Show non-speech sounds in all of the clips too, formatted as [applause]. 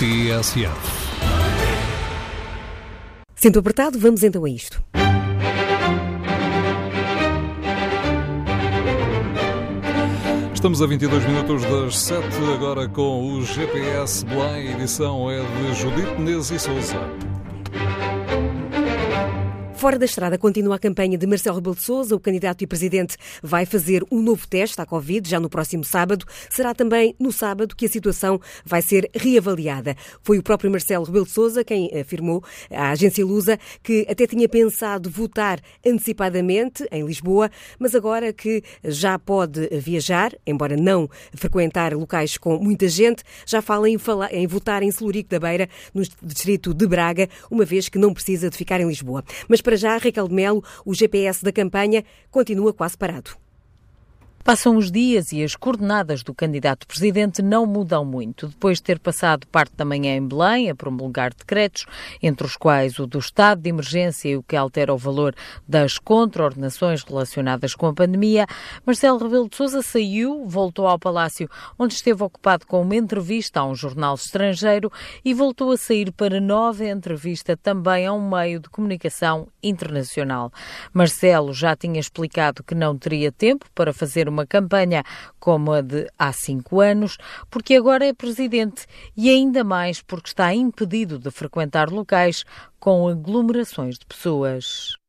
TSF. Sendo apertado, vamos então a isto. Estamos a 22 minutos das 7, agora com o GPS Belém. A edição é de Judite Menezes e Souza. Fora da estrada continua a campanha de Marcelo Rebelo de Sousa. O candidato e presidente vai fazer um novo teste à Covid já no próximo sábado. Será também no sábado que a situação vai ser reavaliada. Foi o próprio Marcelo Rebelo de Sousa quem afirmou à agência Lusa que até tinha pensado votar antecipadamente em Lisboa, mas agora que já pode viajar, embora não frequentar locais com muita gente, já fala em, falar, em votar em Celurico da Beira, no distrito de Braga, uma vez que não precisa de ficar em Lisboa. Mas para já, Raquel de Melo, o GPS da campanha, continua quase parado. Passam os dias e as coordenadas do candidato presidente não mudam muito. Depois de ter passado parte da manhã em Belém a promulgar decretos, entre os quais o do estado de emergência e o que altera o valor das contraordenações relacionadas com a pandemia, Marcelo Rebelo de Sousa saiu, voltou ao palácio onde esteve ocupado com uma entrevista a um jornal estrangeiro e voltou a sair para nova entrevista também a um meio de comunicação internacional. Marcelo já tinha explicado que não teria tempo para fazer uma campanha como a de há cinco anos, porque agora é presidente e ainda mais porque está impedido de frequentar locais com aglomerações de pessoas.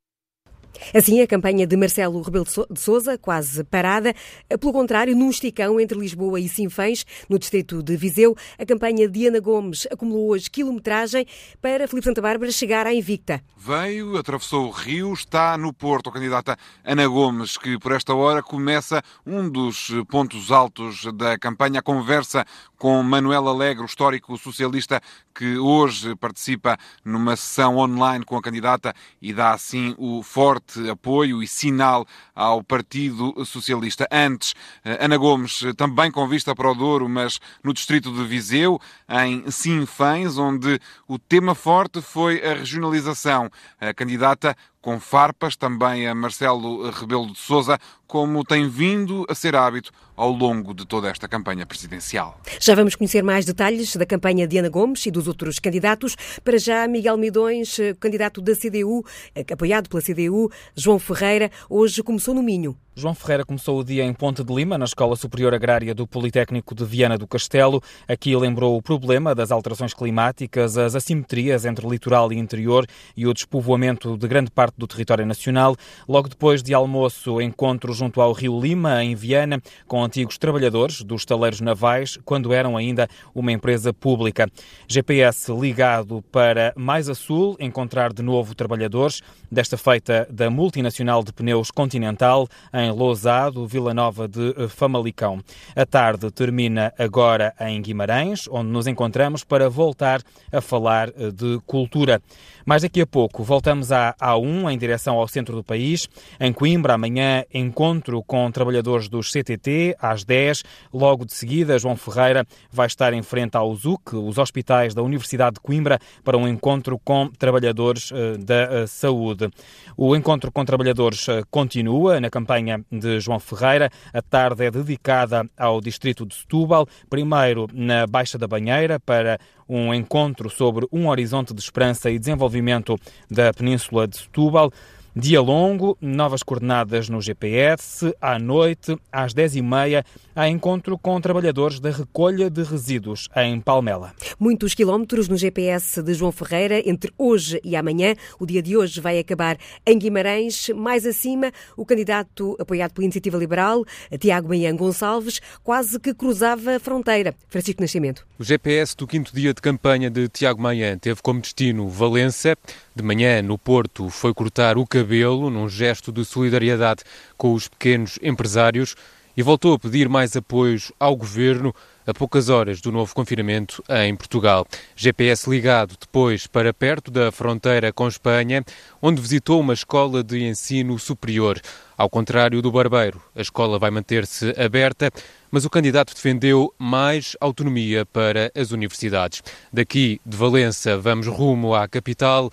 Assim, a campanha de Marcelo Rebelo de Sousa, quase parada. Pelo contrário, num esticão entre Lisboa e Sinfãs, no distrito de Viseu, a campanha de Ana Gomes acumulou hoje quilometragem para Filipe Santa Bárbara chegar à Invicta. Veio, atravessou o Rio, está no Porto, a candidata Ana Gomes, que por esta hora começa um dos pontos altos da campanha, a conversa com Manuel Alegre, o histórico socialista, que hoje participa numa sessão online com a candidata e dá assim o forte apoio e sinal ao Partido Socialista. Antes, Ana Gomes, também com vista para o Douro, mas no distrito de Viseu, em Sinfãs, onde o tema forte foi a regionalização. A candidata com farpas, também a Marcelo Rebelo de Sousa, como tem vindo a ser hábito ao longo de toda esta campanha presidencial. Já vamos conhecer mais detalhes da campanha de Ana Gomes e dos outros candidatos. Para já, Miguel Midões, candidato da CDU, apoiado pela CDU, João Ferreira, hoje começou no Minho. João Ferreira começou o dia em Ponte de Lima, na Escola Superior Agrária do Politécnico de Viana do Castelo. Aqui lembrou o problema das alterações climáticas, as assimetrias entre litoral e interior e o despovoamento de grande parte do território nacional. Logo depois de almoço, encontro junto ao Rio Lima, em Viana, com antigos trabalhadores dos taleiros navais, quando eram ainda uma empresa pública. GPS ligado para mais a sul, encontrar de novo trabalhadores, desta feita da multinacional de pneus Continental, em Lousado, Vila Nova de Famalicão. A tarde termina agora em Guimarães, onde nos encontramos para voltar a falar de cultura. Mais daqui a pouco voltamos à A1 em direção ao centro do país. Em Coimbra, amanhã, encontro com trabalhadores dos CTT às 10. Logo de seguida, João Ferreira vai estar em frente ao ZUC, os hospitais da Universidade de Coimbra, para um encontro com trabalhadores da saúde. O encontro com trabalhadores continua na campanha de João Ferreira. A tarde é dedicada ao distrito de Setúbal, primeiro na Baixa da Banheira, para um encontro sobre um horizonte de esperança e desenvolvimento da Península de Setúbal. Dia longo, novas coordenadas no GPS. À noite, às 10h30, há encontro com trabalhadores da recolha de resíduos em Palmela. Muitos quilómetros no GPS de João Ferreira entre hoje e amanhã. O dia de hoje vai acabar em Guimarães. Mais acima, o candidato apoiado pela Iniciativa Liberal, Tiago Baian Gonçalves, quase que cruzava a fronteira. Francisco Nascimento. O GPS do quinto dia de campanha de Tiago Baian teve como destino Valença. De manhã, no Porto, foi cortar o cabelo num gesto de solidariedade com os pequenos empresários e voltou a pedir mais apoios ao governo a poucas horas do novo confinamento em Portugal. GPS ligado depois para perto da fronteira com Espanha, onde visitou uma escola de ensino superior. Ao contrário do Barbeiro, a escola vai manter-se aberta, mas o candidato defendeu mais autonomia para as universidades. Daqui de Valença, vamos rumo à capital.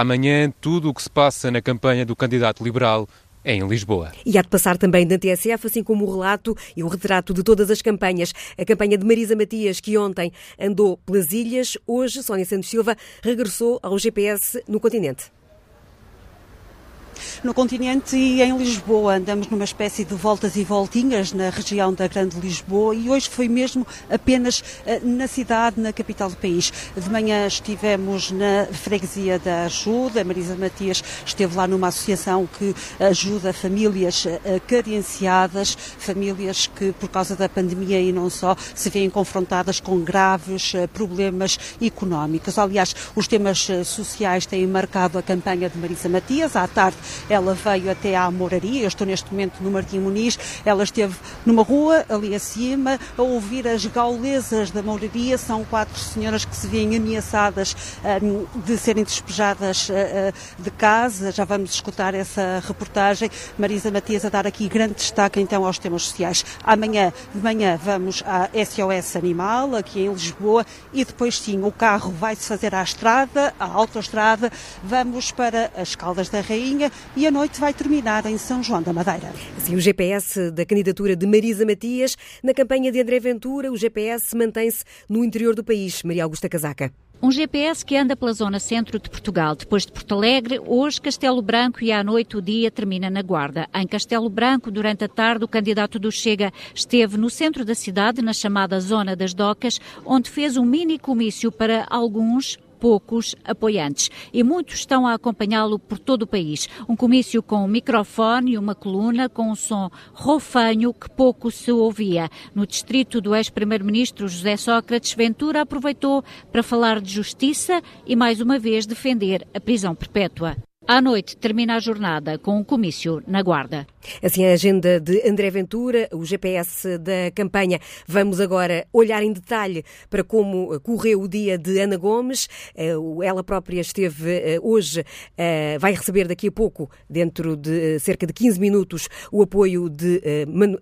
Amanhã, tudo o que se passa na campanha do candidato liberal em Lisboa. E há de passar também da TSF, assim como o relato e o retrato de todas as campanhas. A campanha de Marisa Matias, que ontem andou pelas ilhas, hoje, Sónia Santos Silva, regressou ao GPS no continente no continente e em Lisboa. Andamos numa espécie de voltas e voltinhas na região da Grande Lisboa e hoje foi mesmo apenas eh, na cidade, na capital do país. De manhã estivemos na freguesia da Ajuda, Marisa Matias esteve lá numa associação que ajuda famílias eh, carenciadas, famílias que por causa da pandemia e não só se veem confrontadas com graves eh, problemas económicos. Aliás, os temas sociais têm marcado a campanha de Marisa Matias. À tarde ela veio até à moraria, eu estou neste momento no Martim Muniz, ela esteve numa rua ali acima a ouvir as gaulesas da moraria, são quatro senhoras que se veem ameaçadas um, de serem despejadas uh, de casa, já vamos escutar essa reportagem. Marisa Matias a dar aqui grande destaque então aos temas sociais. Amanhã de manhã vamos à SOS Animal, aqui em Lisboa, e depois sim, o carro vai-se fazer à estrada, à autoestrada, vamos para as Caldas da Rainha e a noite vai terminar em São João da Madeira. Sim, o GPS da candidatura de Marisa Matias. Na campanha de André Ventura, o GPS mantém-se no interior do país. Maria Augusta Casaca. Um GPS que anda pela zona centro de Portugal. Depois de Porto Alegre, hoje Castelo Branco e à noite o dia termina na Guarda. Em Castelo Branco, durante a tarde, o candidato do Chega esteve no centro da cidade, na chamada Zona das Docas, onde fez um mini comício para alguns poucos apoiantes e muitos estão a acompanhá-lo por todo o país. Um comício com um microfone e uma coluna com um som rofanho que pouco se ouvia. No distrito do ex-primeiro-ministro José Sócrates, Ventura aproveitou para falar de justiça e mais uma vez defender a prisão perpétua. À noite termina a jornada com um comício na Guarda. Assim a agenda de André Ventura, o GPS da campanha. Vamos agora olhar em detalhe para como correu o dia de Ana Gomes. Eh, ela própria esteve eh, hoje, eh, vai receber daqui a pouco, dentro de cerca de 15 minutos, o apoio de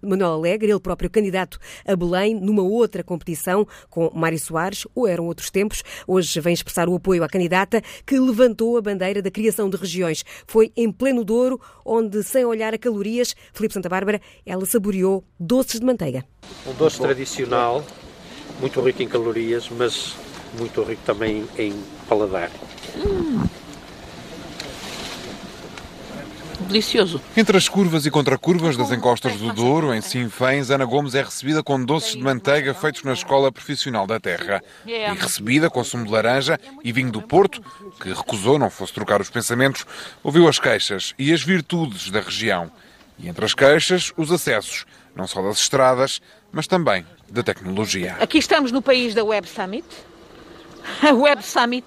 Manuel Alegre, ele próprio candidato a Belém, numa outra competição com Mário Soares, ou eram outros tempos. Hoje vem expressar o apoio à candidata que levantou a bandeira da criação de regiões regiões. Foi em pleno Douro, onde, sem olhar a calorias, Filipe Santa Bárbara, ela saboreou doces de manteiga. Um doce tradicional, muito rico em calorias, mas muito rico também em paladar. Hum. Delicioso. Entre as curvas e contracurvas das encostas do Douro, em Sinfãs, Ana Gomes é recebida com doces de manteiga feitos na Escola Profissional da Terra. E recebida com sumo de laranja e vinho do Porto, que recusou não fosse trocar os pensamentos, ouviu as queixas e as virtudes da região. E entre as queixas, os acessos, não só das estradas, mas também da tecnologia. Aqui estamos no país da Web Summit. [laughs] A Web Summit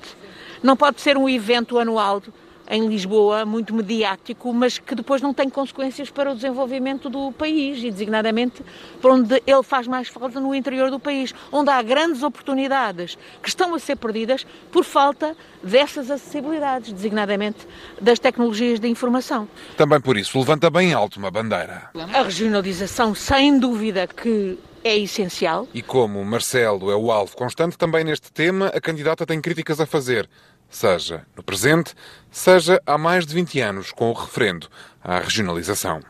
não pode ser um evento anual em Lisboa, muito mediático, mas que depois não tem consequências para o desenvolvimento do país e, designadamente, para onde ele faz mais falta no interior do país, onde há grandes oportunidades que estão a ser perdidas por falta dessas acessibilidades, designadamente das tecnologias de informação. Também por isso levanta bem alto uma bandeira. A regionalização, sem dúvida que é essencial. E como Marcelo é o alvo constante também neste tema, a candidata tem críticas a fazer seja no presente, seja há mais de 20 anos com o referendo à regionalização.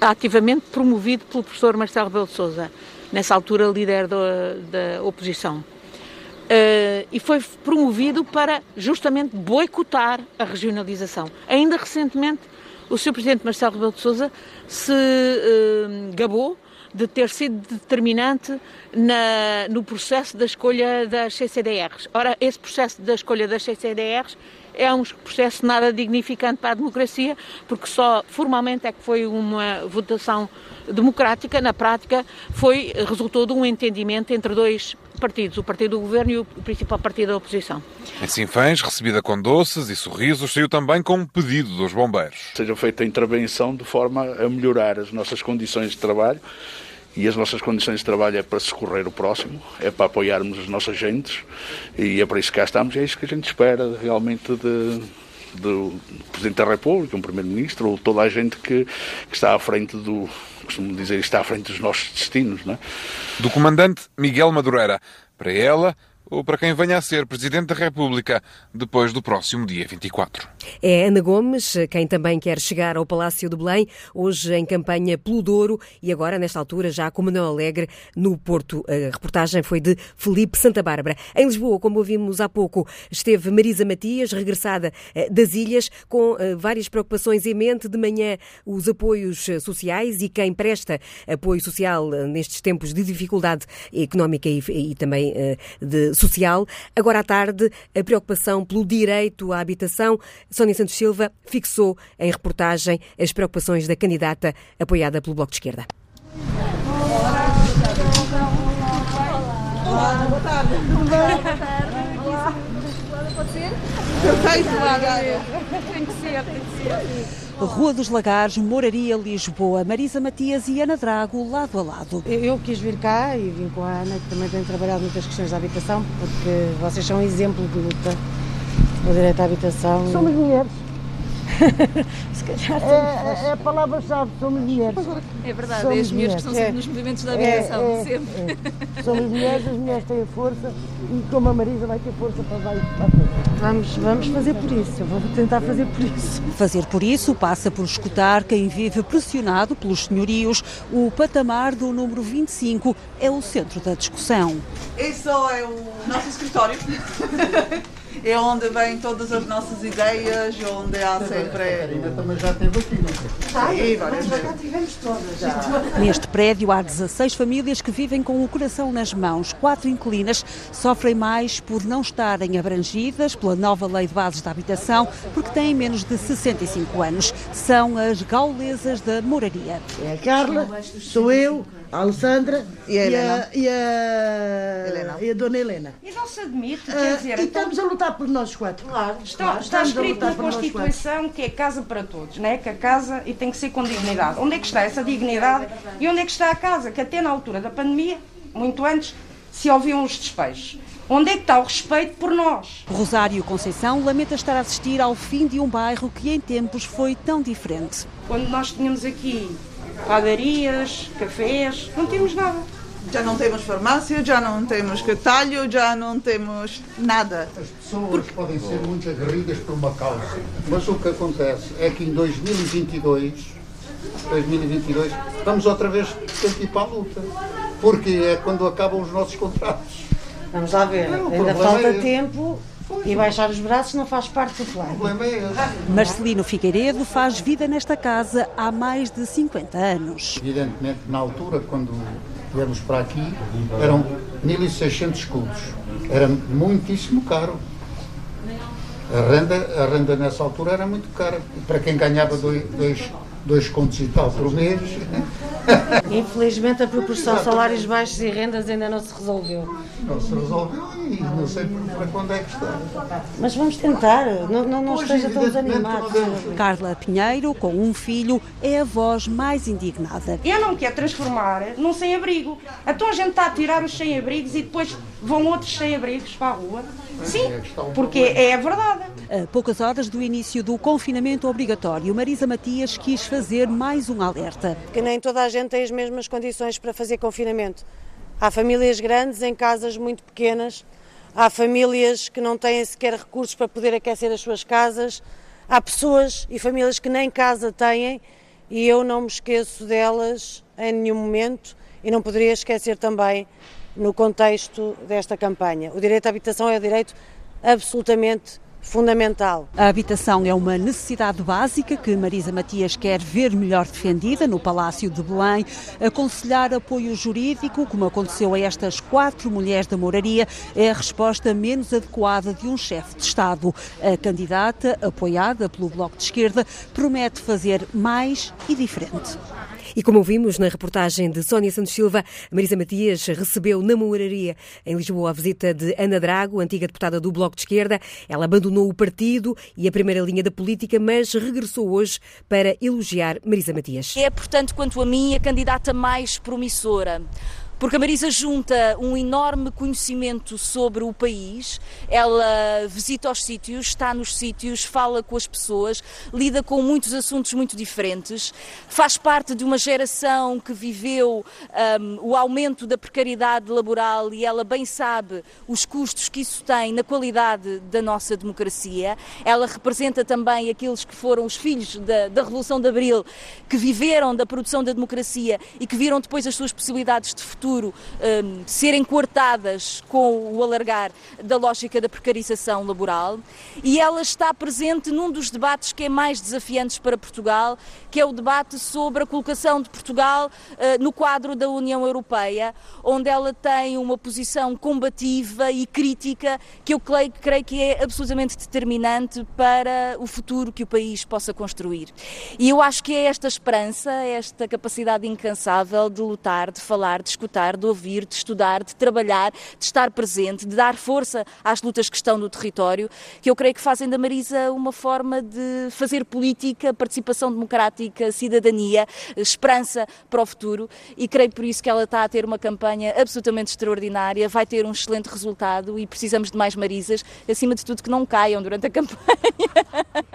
Ativamente promovido pelo professor Marcelo Rebelo de Sousa, nessa altura líder da, da oposição. Uh, e foi promovido para justamente boicotar a regionalização. Ainda recentemente, o Sr. Presidente Marcelo Rebelo de Sousa se uh, gabou de ter sido determinante na, no processo da escolha das CCDRs. Ora, esse processo da escolha das CCDRs é um processo nada dignificante para a democracia, porque só formalmente é que foi uma votação democrática, na prática foi, resultou de um entendimento entre dois partidos, o partido do governo e o principal partido da oposição. Em Sinfãs, recebida com doces e sorrisos, saiu também com um pedido dos bombeiros. Seja feita a intervenção de forma a melhorar as nossas condições de trabalho e as nossas condições de trabalho é para socorrer o próximo, é para apoiarmos os nossos agentes e é para isso que cá estamos e é isso que a gente espera realmente de, do Presidente da República, um Primeiro-Ministro ou toda a gente que, que, está à frente do, costumo dizer, está à frente dos nossos destinos. Não é? Do Comandante Miguel Madureira. Para ela, ou para quem venha a ser Presidente da República depois do próximo dia 24. É Ana Gomes, quem também quer chegar ao Palácio de Belém, hoje em campanha pelo Douro e agora, nesta altura, já com Manuel Alegre no Porto. A reportagem foi de Felipe Santa Bárbara. Em Lisboa, como ouvimos há pouco, esteve Marisa Matias, regressada eh, das ilhas, com eh, várias preocupações em mente. De manhã, os apoios eh, sociais e quem presta apoio social nestes tempos de dificuldade económica e, e também de. Agora à tarde, a preocupação pelo direito à habitação. Sónia Santos Silva fixou em reportagem as preocupações da candidata apoiada pelo Bloco de Esquerda. Olá, boa tarde. Tudo bem? Boa tarde. Olá. Pode ser? Tem que ser, tem que ser. Rua dos Lagares, Moraria, Lisboa. Marisa Matias e Ana Drago, lado a lado. Eu quis vir cá e vim com a Ana, que também tem trabalhado muitas questões da habitação, porque vocês são um exemplo de luta o direito à habitação. Somos mulheres. [laughs] Se calhar é, é, é a palavra-chave, somos mulheres. É verdade, somos é as mulheres que estão sempre é, nos movimentos da habitação, é, é, sempre. É. Somos mulheres, as mulheres têm força e como a Marisa vai ter força para vai para Vamos, vamos fazer por isso, vou tentar fazer por isso. Fazer por isso passa por escutar quem vive pressionado pelos senhorios. O patamar do número 25 é o centro da discussão. Esse é o nosso escritório. [laughs] é onde vêm todas as nossas ideias, onde há sempre. A Catarina também já esteve aqui, não é? Sim, várias vezes. Já tivemos todas. Já. Neste prédio há 16 famílias que vivem com o coração nas mãos. Quatro inquilinas sofrem mais por não estarem abrangidas pela nova lei de bases da habitação, porque têm menos de 65 anos. São as gaulesas da moraria. É a Carla, sou eu, a Alessandra e a, Helena. E a, e a, Helena. E a Dona Helena. E não se admite, quer ah, dizer... E então... estamos a lutar por nós quatro. Claro, está, claro, está escrito na Constituição que é casa para todos, né? que a casa e tem que ser com dignidade. Onde é que está essa dignidade e onde é que está a casa? Que até na altura da pandemia, muito antes, se ouviam os despejos. Onde é que está o respeito por nós? Rosário Conceição lamenta estar a assistir ao fim de um bairro que em tempos foi tão diferente. Quando nós tínhamos aqui padarias, cafés, não temos nada. Já não temos farmácia, já não temos catalho, já não temos nada. As pessoas Porque... podem ser muito aguerridas por uma causa, mas o que acontece é que em 2022, 2022 vamos outra vez ter que ir para a luta, porque é quando acabam os nossos contratos. Vamos lá ver, não, ainda falta é tempo e baixar os braços não faz parte do plano. Marcelino Figueiredo faz vida nesta casa há mais de 50 anos. Evidentemente, na altura, quando viemos para aqui, eram 1.600 escudos. Era muitíssimo caro. A renda, a renda nessa altura era muito cara. Para quem ganhava dois, dois, dois contos e tal por mês, Infelizmente a proporção salários baixos e rendas ainda não se resolveu. Não se resolveu e não sei para quando é que está. Mas vamos tentar, não, não, não esteja tão desanimado. Carla Pinheiro, com um filho, é a voz mais indignada. Eu não quero transformar num sem-abrigo. Então a gente está a tirar os sem-abrigos e depois vão outros sem-abrigos para a rua. Sim, porque é a verdade. A poucas horas do início do confinamento obrigatório, Marisa Matias quis fazer mais um alerta. Que nem toda a gente tem as mesmas condições para fazer confinamento. Há famílias grandes em casas muito pequenas, há famílias que não têm sequer recursos para poder aquecer as suas casas, há pessoas e famílias que nem casa têm e eu não me esqueço delas em nenhum momento e não poderia esquecer também no contexto desta campanha. O direito à habitação é um direito absolutamente fundamental. A habitação é uma necessidade básica que Marisa Matias quer ver melhor defendida no Palácio de Belém. Aconselhar apoio jurídico, como aconteceu a estas quatro mulheres da moraria, é a resposta menos adequada de um chefe de Estado. A candidata, apoiada pelo Bloco de Esquerda, promete fazer mais e diferente. E como ouvimos na reportagem de Sónia Santos Silva, Marisa Matias recebeu na Moraria, em Lisboa, a visita de Ana Drago, antiga deputada do Bloco de Esquerda. Ela abandonou o partido e a primeira linha da política, mas regressou hoje para elogiar Marisa Matias. É, portanto, quanto a mim, a candidata mais promissora porque a Marisa junta um enorme conhecimento sobre o país, ela visita os sítios, está nos sítios, fala com as pessoas, lida com muitos assuntos muito diferentes, faz parte de uma geração que viveu um, o aumento da precariedade laboral e ela bem sabe os custos que isso tem na qualidade da nossa democracia. Ela representa também aqueles que foram os filhos da, da Revolução de Abril, que viveram da produção da democracia e que viram depois as suas possibilidades de futuro um, serem coartadas com o alargar da lógica da precarização laboral. E ela está presente num dos debates que é mais desafiantes para Portugal, que é o debate sobre a colocação de Portugal uh, no quadro da União Europeia, onde ela tem uma posição combativa e crítica que eu creio, creio que é absolutamente determinante para o futuro que o país possa construir. E eu acho que é esta esperança, esta capacidade incansável de lutar, de falar, de escutar, de ouvir, de estudar, de trabalhar, de estar presente, de dar força às lutas que estão no território, que eu creio que fazem da Marisa uma forma de fazer política, participação democrática, cidadania, esperança para o futuro e creio por isso que ela está a ter uma campanha absolutamente extraordinária, vai ter um excelente resultado e precisamos de mais Marisas, acima de tudo que não caiam durante a [laughs] campanha.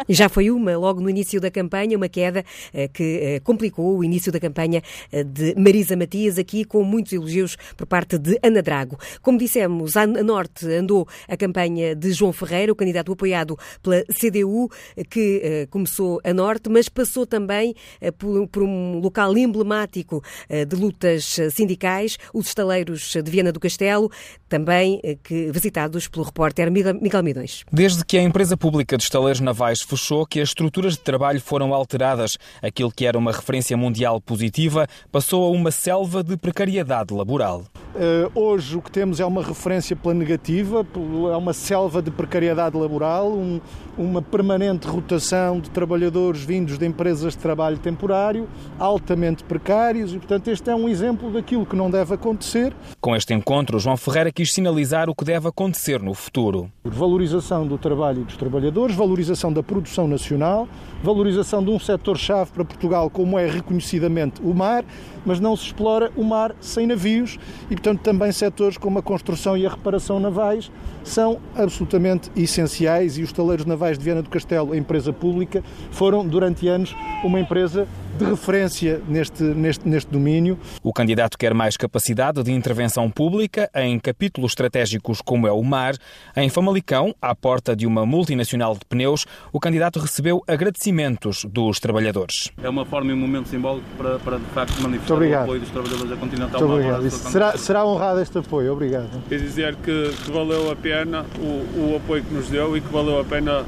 Já foi uma, logo no início da campanha, uma queda eh, que eh, complicou o início da campanha eh, de Marisa Matias, aqui com muitos elogios por parte de Ana Drago. Como dissemos, a Norte andou a campanha de João Ferreira, o candidato apoiado pela CDU, que começou a Norte, mas passou também por, por um local emblemático de lutas sindicais, os estaleiros de Viana do Castelo, também que, visitados pelo repórter Miguel Midões. Desde que a empresa pública de estaleiros navais fechou, que as estruturas de trabalho foram alteradas. Aquilo que era uma referência mundial positiva passou a uma selva de precariedade laboral. Uh, hoje o que temos é uma referência pela negativa, é uma selva de precariedade laboral, um, uma permanente rotação de trabalhadores vindos de empresas de trabalho temporário, altamente precários, e portanto este é um exemplo daquilo que não deve acontecer. Com este encontro, João Ferreira quis sinalizar o que deve acontecer no futuro. Valorização do trabalho e dos trabalhadores, valorização da produção nacional, valorização de um setor-chave para Portugal como é reconhecidamente o mar, mas não se explora o mar sem navios e, portanto, também setores como a construção e a reparação navais são absolutamente essenciais e os taleiros navais de Viana do Castelo, a empresa pública, foram durante anos uma empresa de referência neste, neste, neste domínio. O candidato quer mais capacidade de intervenção pública em capítulos estratégicos como é o mar. Em Famalicão, à porta de uma multinacional de pneus, o candidato recebeu agradecimentos dos trabalhadores. É uma forma e um momento simbólico para, para de facto, manifestar o apoio dos trabalhadores da Continental. Muito obrigado. Será, será honrado este apoio. Obrigado. E dizer que, que valeu a pena o, o apoio que nos deu e que valeu a pena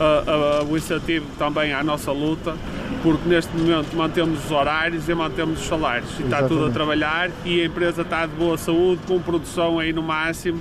a, a, o incentivo também à nossa luta, porque neste momento mantemos os horários e mantemos os salários. E está tudo a trabalhar e a empresa está de boa saúde, com produção aí no máximo,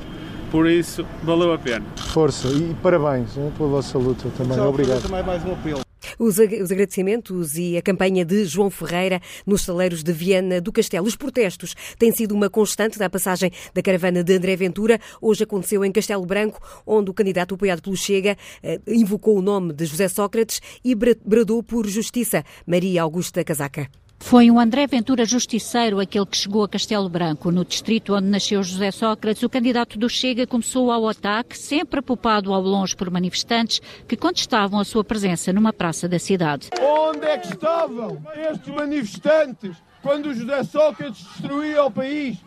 por isso valeu a pena. Força e parabéns hein, pela vossa luta também. Obrigado. Também mais um apelo. Os, os agradecimentos e a campanha de João Ferreira nos saleiros de Viana do Castelo. Os protestos têm sido uma constante da passagem da caravana de André Ventura. Hoje aconteceu em Castelo Branco, onde o candidato apoiado pelo Chega eh, invocou o nome de José Sócrates e bradou por justiça. Maria Augusta Casaca. Foi um André Ventura Justiceiro aquele que chegou a Castelo Branco, no distrito onde nasceu José Sócrates. O candidato do Chega começou ao ataque, sempre apupado ao longe por manifestantes que contestavam a sua presença numa praça da cidade. Onde é que estavam estes manifestantes quando José Sócrates destruía o país?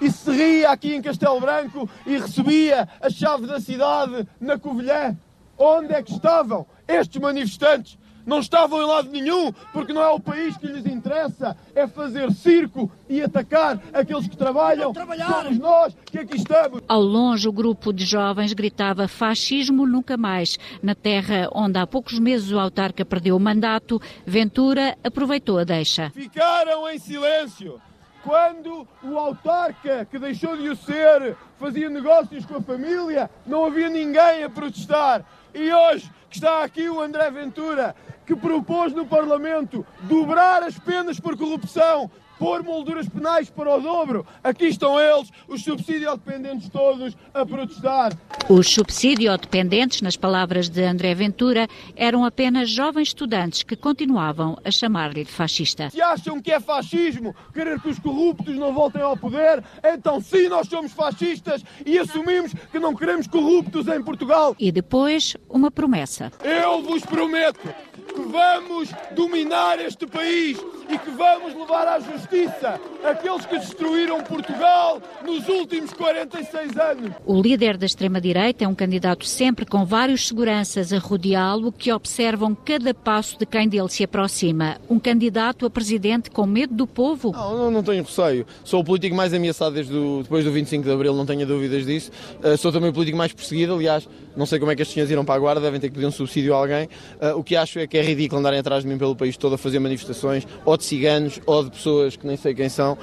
E se ria aqui em Castelo Branco e recebia a chave da cidade na Covilhã? Onde é que estavam estes manifestantes não estavam em lado nenhum, porque não é o país que lhes interessa, é fazer circo e atacar aqueles que trabalham. Somos nós que aqui estamos. Ao longe, o grupo de jovens gritava fascismo nunca mais. Na terra onde há poucos meses o autarca perdeu o mandato, Ventura aproveitou a deixa. Ficaram em silêncio. Quando o autarca, que deixou de o ser, fazia negócios com a família, não havia ninguém a protestar. E hoje que está aqui o André Ventura, que propôs no Parlamento dobrar as penas por corrupção pôr molduras penais para o dobro. Aqui estão eles, os subsídio-dependentes todos, a protestar. Os subsídio-dependentes, nas palavras de André Ventura, eram apenas jovens estudantes que continuavam a chamar-lhe de fascista. Se acham que é fascismo querer que os corruptos não voltem ao poder, então sim, nós somos fascistas e assumimos que não queremos corruptos em Portugal. E depois, uma promessa. Eu vos prometo que vamos dominar este país e que vamos levar à justiça aqueles que destruíram Portugal nos últimos 46 anos. O líder da extrema-direita é um candidato sempre com vários seguranças a rodeá-lo que observam cada passo de quem dele se aproxima. Um candidato a presidente com medo do povo? Não, não, não tenho receio. Sou o político mais ameaçado desde o, depois do 25 de Abril, não tenho dúvidas disso. Uh, sou também o político mais perseguido, aliás, não sei como é que as senhores irão para a guarda, devem ter que pedir um subsídio a alguém. Uh, o que acho é que é ridículo andarem atrás de mim pelo país todo a fazer manifestações, ou de ciganos, ou de pessoas que nem sei quem são. Uh,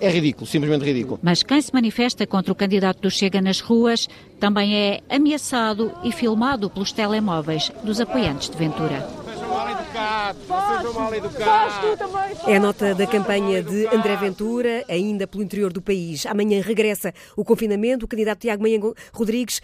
é ridículo, simplesmente ridículo. Mas quem se manifesta contra o candidato do Chega nas ruas também é ameaçado e filmado pelos telemóveis dos apoiantes de Ventura. É a nota da campanha de André Ventura, ainda pelo interior do país. Amanhã regressa o confinamento. O candidato Tiago Manhã Rodrigues,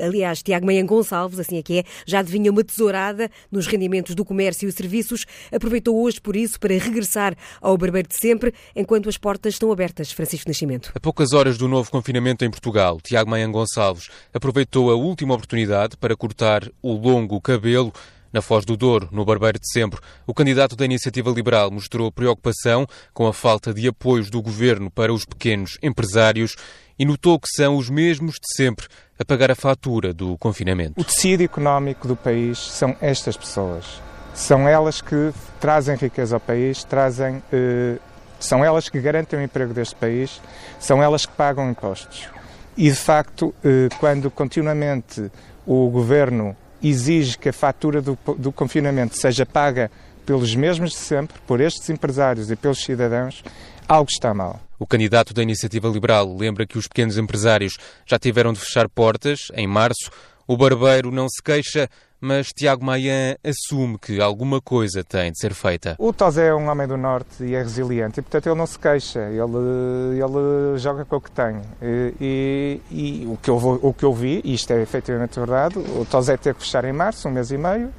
aliás, Tiago Manhã Gonçalves, assim é que é, já adivinha uma tesourada nos rendimentos do comércio e serviços. Aproveitou hoje, por isso, para regressar ao barbeiro de sempre, enquanto as portas estão abertas. Francisco Nascimento. A poucas horas do novo confinamento em Portugal, Tiago Manhã Gonçalves aproveitou a última oportunidade para cortar o longo cabelo na Foz do Douro, no Barbeiro de Sempre, o candidato da Iniciativa Liberal mostrou preocupação com a falta de apoios do governo para os pequenos empresários e notou que são os mesmos de sempre a pagar a fatura do confinamento. O tecido económico do país são estas pessoas. São elas que trazem riqueza ao país, trazem, eh, são elas que garantem o emprego deste país, são elas que pagam impostos. E de facto, eh, quando continuamente o governo exige que a fatura do, do, confinamento seja paga pelos mesmos de sempre, por estes empresários e pelos cidadãos, algo está mal. O candidato da Iniciativa Liberal lembra que os pequenos empresários já tiveram de fechar portas em março. O barbeiro não se queixa, mas Tiago Maia assume que alguma coisa tem de ser feita. O Tosé é um homem do Norte e é resiliente, e portanto ele não se queixa, ele, ele joga com o que tem. E, e, e o, que eu, o que eu vi, e isto é efetivamente verdade, o Tosé teve que fechar em março, um mês e meio,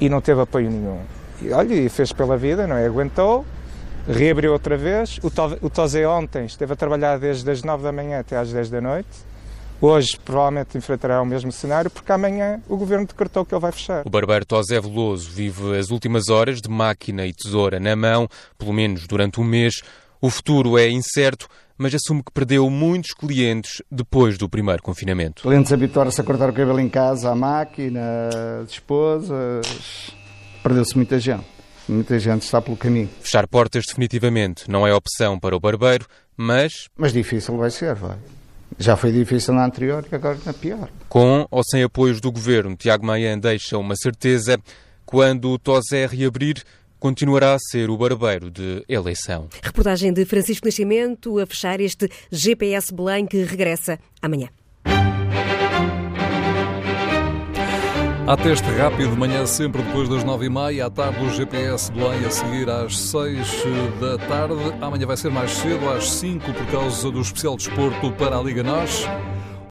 e não teve apoio nenhum. E olha, e fez pela vida, não é? Aguentou, reabriu outra vez. O Tosé ontem esteve a trabalhar desde as 9 da manhã até às 10 da noite Hoje provavelmente enfrentará o mesmo cenário porque amanhã o governo decretou que ele vai fechar. O barbeiro Tosé Veloso vive as últimas horas de máquina e tesoura na mão, pelo menos durante um mês. O futuro é incerto, mas assume que perdeu muitos clientes depois do primeiro confinamento. Clientes habituaram-se a cortar o cabelo em casa, à máquina, as esposas. Perdeu-se muita gente. Muita gente está pelo caminho. Fechar portas definitivamente não é opção para o barbeiro, mas. Mas difícil vai ser, vai. Já foi difícil na anterior e agora na pior. Com ou sem apoios do governo, Tiago Maia deixa uma certeza: quando o Tosé reabrir, continuará a ser o barbeiro de eleição. Reportagem de Francisco Nascimento a fechar este GPS Belém que regressa amanhã. Há teste rápido de manhã, sempre depois das nove e meia. À tarde, o GPS Belém a seguir às seis da tarde. Amanhã vai ser mais cedo, às cinco, por causa do especial desporto para a Liga Nós.